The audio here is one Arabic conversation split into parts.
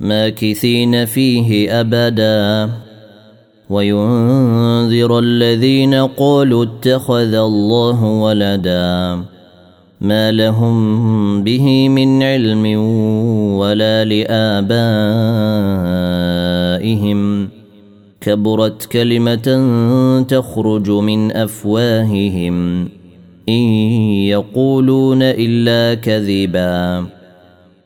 ماكثين فيه أبدا. وينذر الذين قالوا اتخذ الله ولدا. ما لهم به من علم ولا لآبائهم. كبرت كلمة تخرج من أفواههم. إن يقولون إلا كذبا.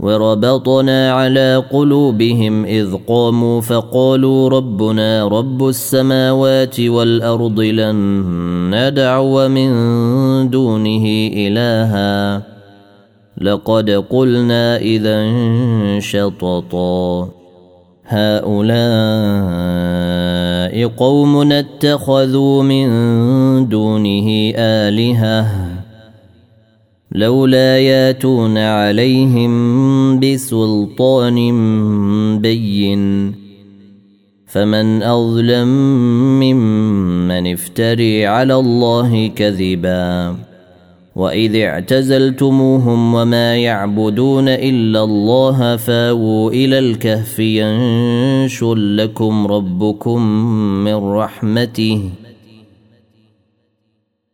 وربطنا على قلوبهم إذ قاموا فقالوا ربنا رب السماوات والأرض لن ندعو من دونه إلها. لقد قلنا إذا شططا. هؤلاء قوم اتخذوا من دونه آلهة. لولا ياتون عليهم بسلطان بين. فمن أظلم ممن افتري على الله كذبا. وإذ اعتزلتموهم وما يعبدون إلا الله فاووا إلى الكهف ينشر لكم ربكم من رحمته.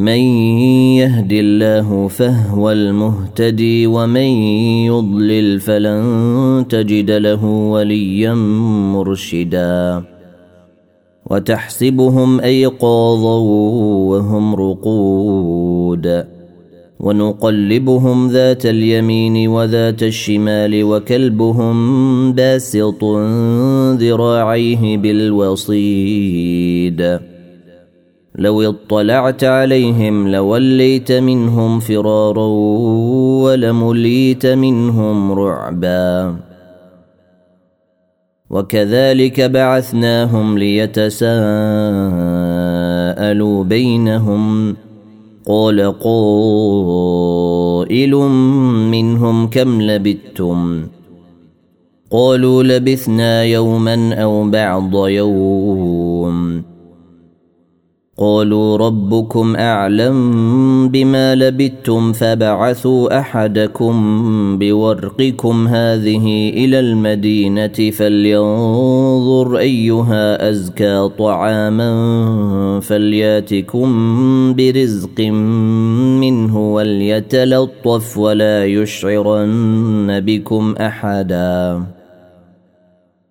من يهد الله فهو المهتدي ومن يضلل فلن تجد له وليا مرشدا. وتحسبهم أيقاظا وهم رقود. ونقلبهم ذات اليمين وذات الشمال وكلبهم باسط ذراعيه بالوصيد. لو اطلعت عليهم لوليت منهم فرارا ولمليت منهم رعبا. وكذلك بعثناهم ليتساءلوا بينهم. قال قائل منهم كم لبثتم؟ قالوا لبثنا يوما أو بعض يوم. قالوا ربكم أعلم بما لبثتم فبعثوا أحدكم بورقكم هذه إلى المدينة فلينظر أيها أزكى طعاما فلياتكم برزق منه وليتلطف ولا يشعرن بكم أحدا.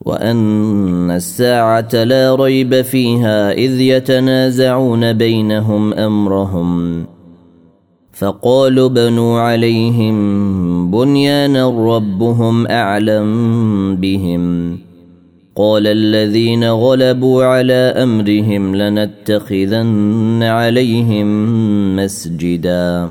وان الساعة لا ريب فيها اذ يتنازعون بينهم امرهم فقالوا بنوا عليهم بنيانا ربهم اعلم بهم قال الذين غلبوا على امرهم لنتخذن عليهم مسجدا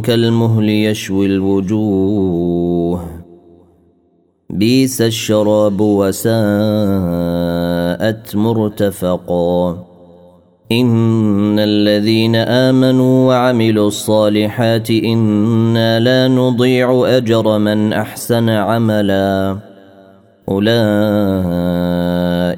كالمهل يشوي الوجوه بيس الشراب وساءت مرتفقا إن الذين آمنوا وعملوا الصالحات إنا لا نضيع أجر من أحسن عملا أولئك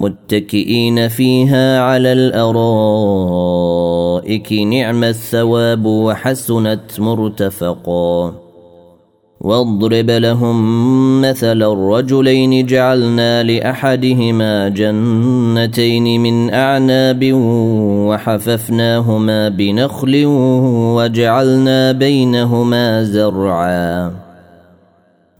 متكئين فيها على الأرائك نعم الثواب وحسنت مرتفقا. واضرب لهم مثل الرجلين جعلنا لأحدهما جنتين من أعناب وحففناهما بنخل وجعلنا بينهما زرعا.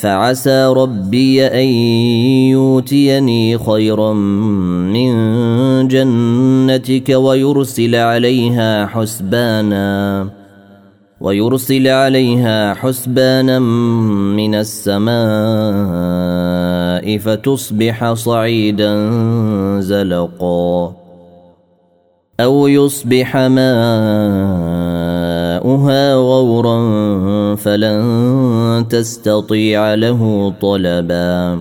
فعسى ربي أن يؤتيني خيرا من جنتك ويرسل عليها حسبانا ويرسل عليها حسبانا من السماء فتصبح صعيدا زلقا أو يصبح ماؤها غورا فلن تستطيع له طلبا.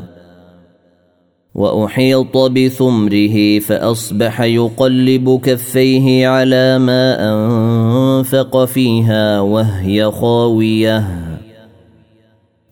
وأحيط بثمره فأصبح يقلب كفيه على ما أنفق فيها وهي خاوية.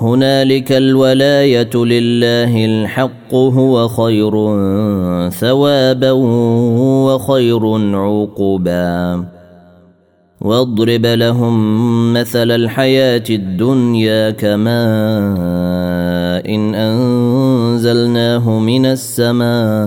هنالك الولاية لله الحق هو خير ثوابا وخير عقبا. واضرب لهم مثل الحياة الدنيا كماء إن أنزلناه من السماء.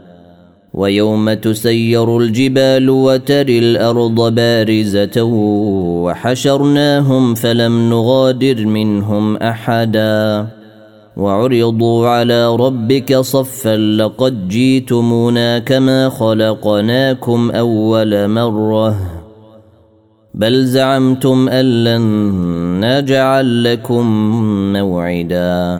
ويوم تسير الجبال وتري الأرض بارزة وحشرناهم فلم نغادر منهم أحدا وعرضوا على ربك صفا لقد جيتمونا كما خلقناكم أول مرة بل زعمتم أن لن نجعل لكم موعدا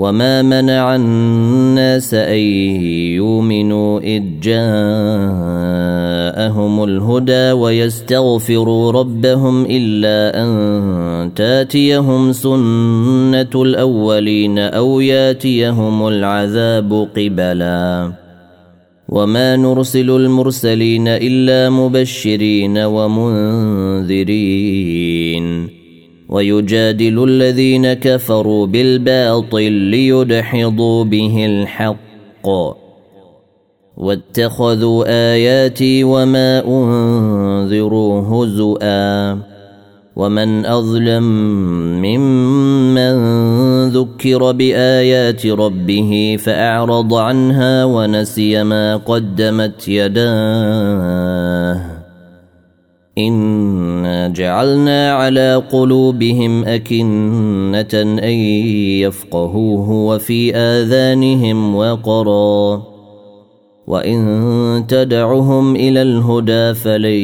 وما منع الناس ان يؤمنوا اذ جاءهم الهدى ويستغفروا ربهم الا ان تاتيهم سنه الاولين أو ياتيهم العذاب قبلا وما نرسل المرسلين الا مبشرين ومنذرين ويجادل الذين كفروا بالباطل ليدحضوا به الحق. واتخذوا آياتي وما أنذروا هزؤا. ومن أظلم ممن ذكر بآيات ربه فأعرض عنها ونسي ما قدمت يداه. انا جعلنا على قلوبهم اكنه ان يفقهوه وفي اذانهم وقرا وان تدعهم إلى الهدى فلن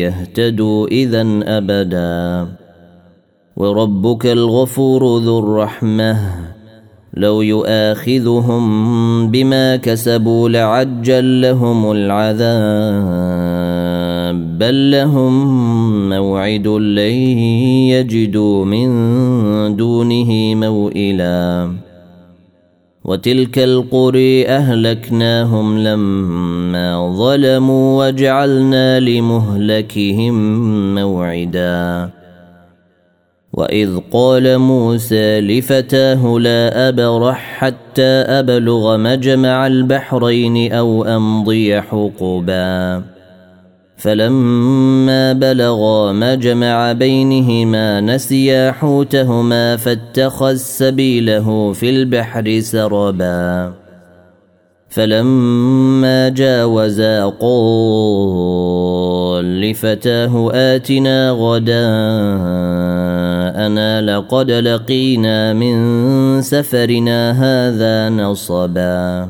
يهتدوا اذا ابدا وربك الغفور ذو الرحمه لو يؤاخذهم بما كسبوا لعجل لهم العذاب بل لهم موعد لن يجدوا من دونه موئلا وتلك القري اهلكناهم لما ظلموا وجعلنا لمهلكهم موعدا واذ قال موسى لفتاه لا ابرح حتى ابلغ مجمع البحرين أو امضي حقبا فلما بلغا مجمع بينهما نسيا حوتهما فاتخذ سبيله في البحر سربا. فلما جاوزا قال لفتاه آتنا غداءنا لقد لقينا من سفرنا هذا نصبا.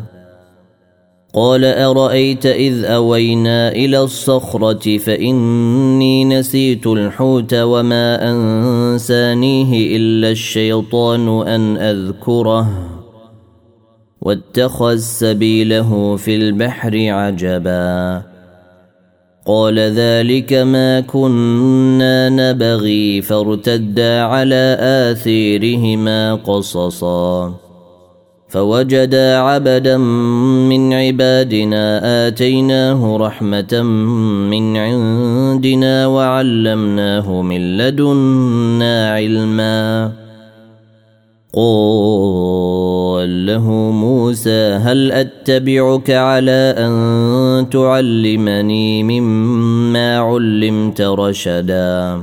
قال أرأيت إذ أوينا إلى الصخرة فإني نسيت الحوت وما أنسانيه إلا الشيطان أن أذكره. واتخذ سبيله في البحر عجبا. قال ذلك ما كنا نبغي فارتدا على آثيرهما قصصا. فوجدا عبدا من عبادنا آتيناه رحمة من عندنا وعلمناه من لدنا علما. قال له موسى هل أتبعك على أن تعلمني مما علمت رشدا؟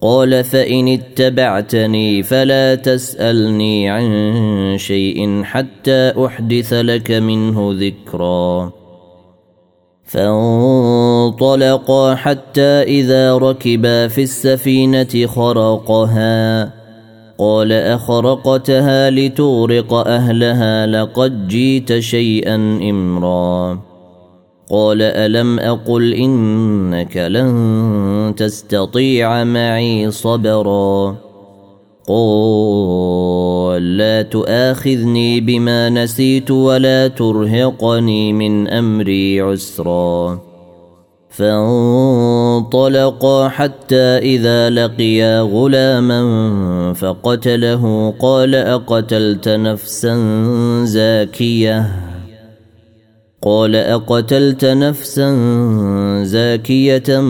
قال فإن اتبعتني فلا تسألني عن شيء حتى أحدث لك منه ذكرا. فانطلقا حتى إذا ركبا في السفينة خرقها. قال أخرقتها لتغرق أهلها لقد جيت شيئا إمرا. قال ألم أقل إنك لن تستطيع معي صبرا قال لا تؤاخذني بما نسيت ولا ترهقني من أمري عسرا فانطلقا حتى إذا لقيا غلاما فقتله قال أقتلت نفسا زاكية قال أقتلت نفسا زاكية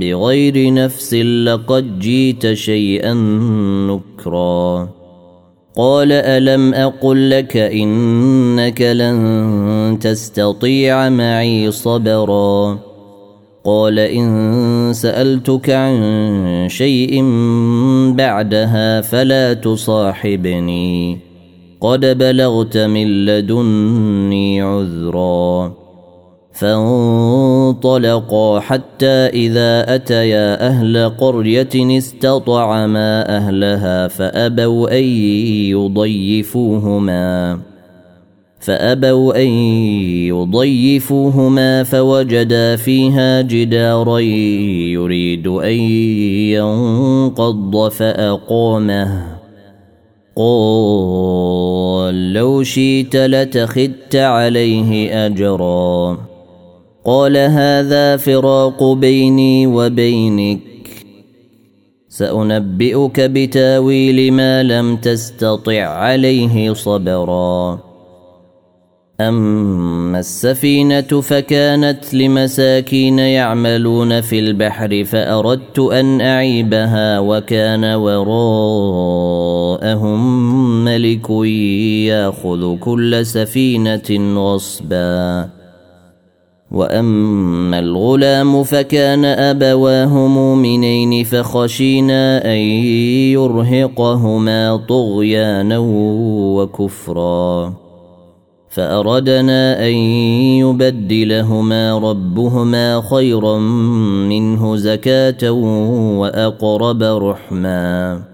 بغير نفس لقد جيت شيئا نكرا. قال ألم أقل لك إنك لن تستطيع معي صبرا؟ قال إن سألتك عن شيء بعدها فلا تصاحبني. قد بلغت من لدني عذرا فانطلقا حتى إذا أتيا أهل قرية استطعما أهلها فأبوا أن يضيفوهما فأبوا أن يضيفوهما فوجدا فيها جدارا يريد أن ينقض فأقامه قال لو شئت لتخذت عليه أجرا. قال هذا فراق بيني وبينك. سأنبئك بتاويل ما لم تستطع عليه صبرا. أما السفينة فكانت لمساكين يعملون في البحر فأردت أن أعيبها وكان وراءهم ملك ياخذ كل سفينة غصبا. وأما الغلام فكان أبواه مؤمنين فخشينا أن يرهقهما طغيانا وكفرا. فأردنا أن يبدلهما ربهما خيرا منه زكاة وأقرب رحما.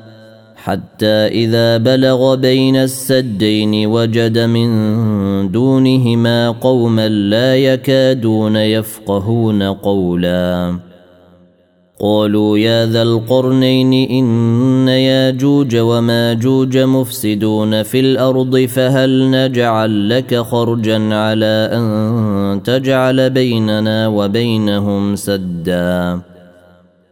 حتى إذا بلغ بين السدين وجد من دونهما قوما لا يكادون يفقهون قولا. قالوا يا ذا القرنين إن ياجوج وماجوج مفسدون في الأرض فهل نجعل لك خرجا على أن تجعل بيننا وبينهم سدا؟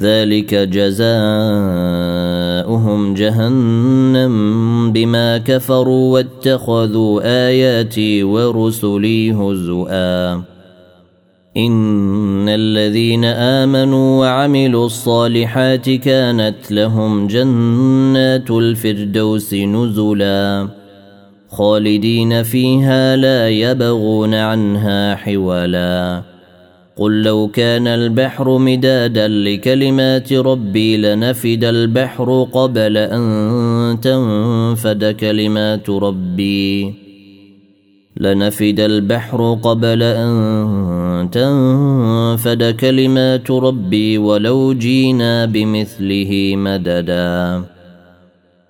ذلك جزاؤهم جهنم بما كفروا واتخذوا آياتي ورسلي هزؤا. إن الذين آمنوا وعملوا الصالحات كانت لهم جنات الفردوس نزلا. خالدين فيها لا يبغون عنها حولا. قل لو كان البحر مدادا لكلمات ربي لنفد البحر قبل ان تنفد كلمات ربي. لنفد البحر قبل ان تنفد كلمات ربي ولو جينا بمثله مددا.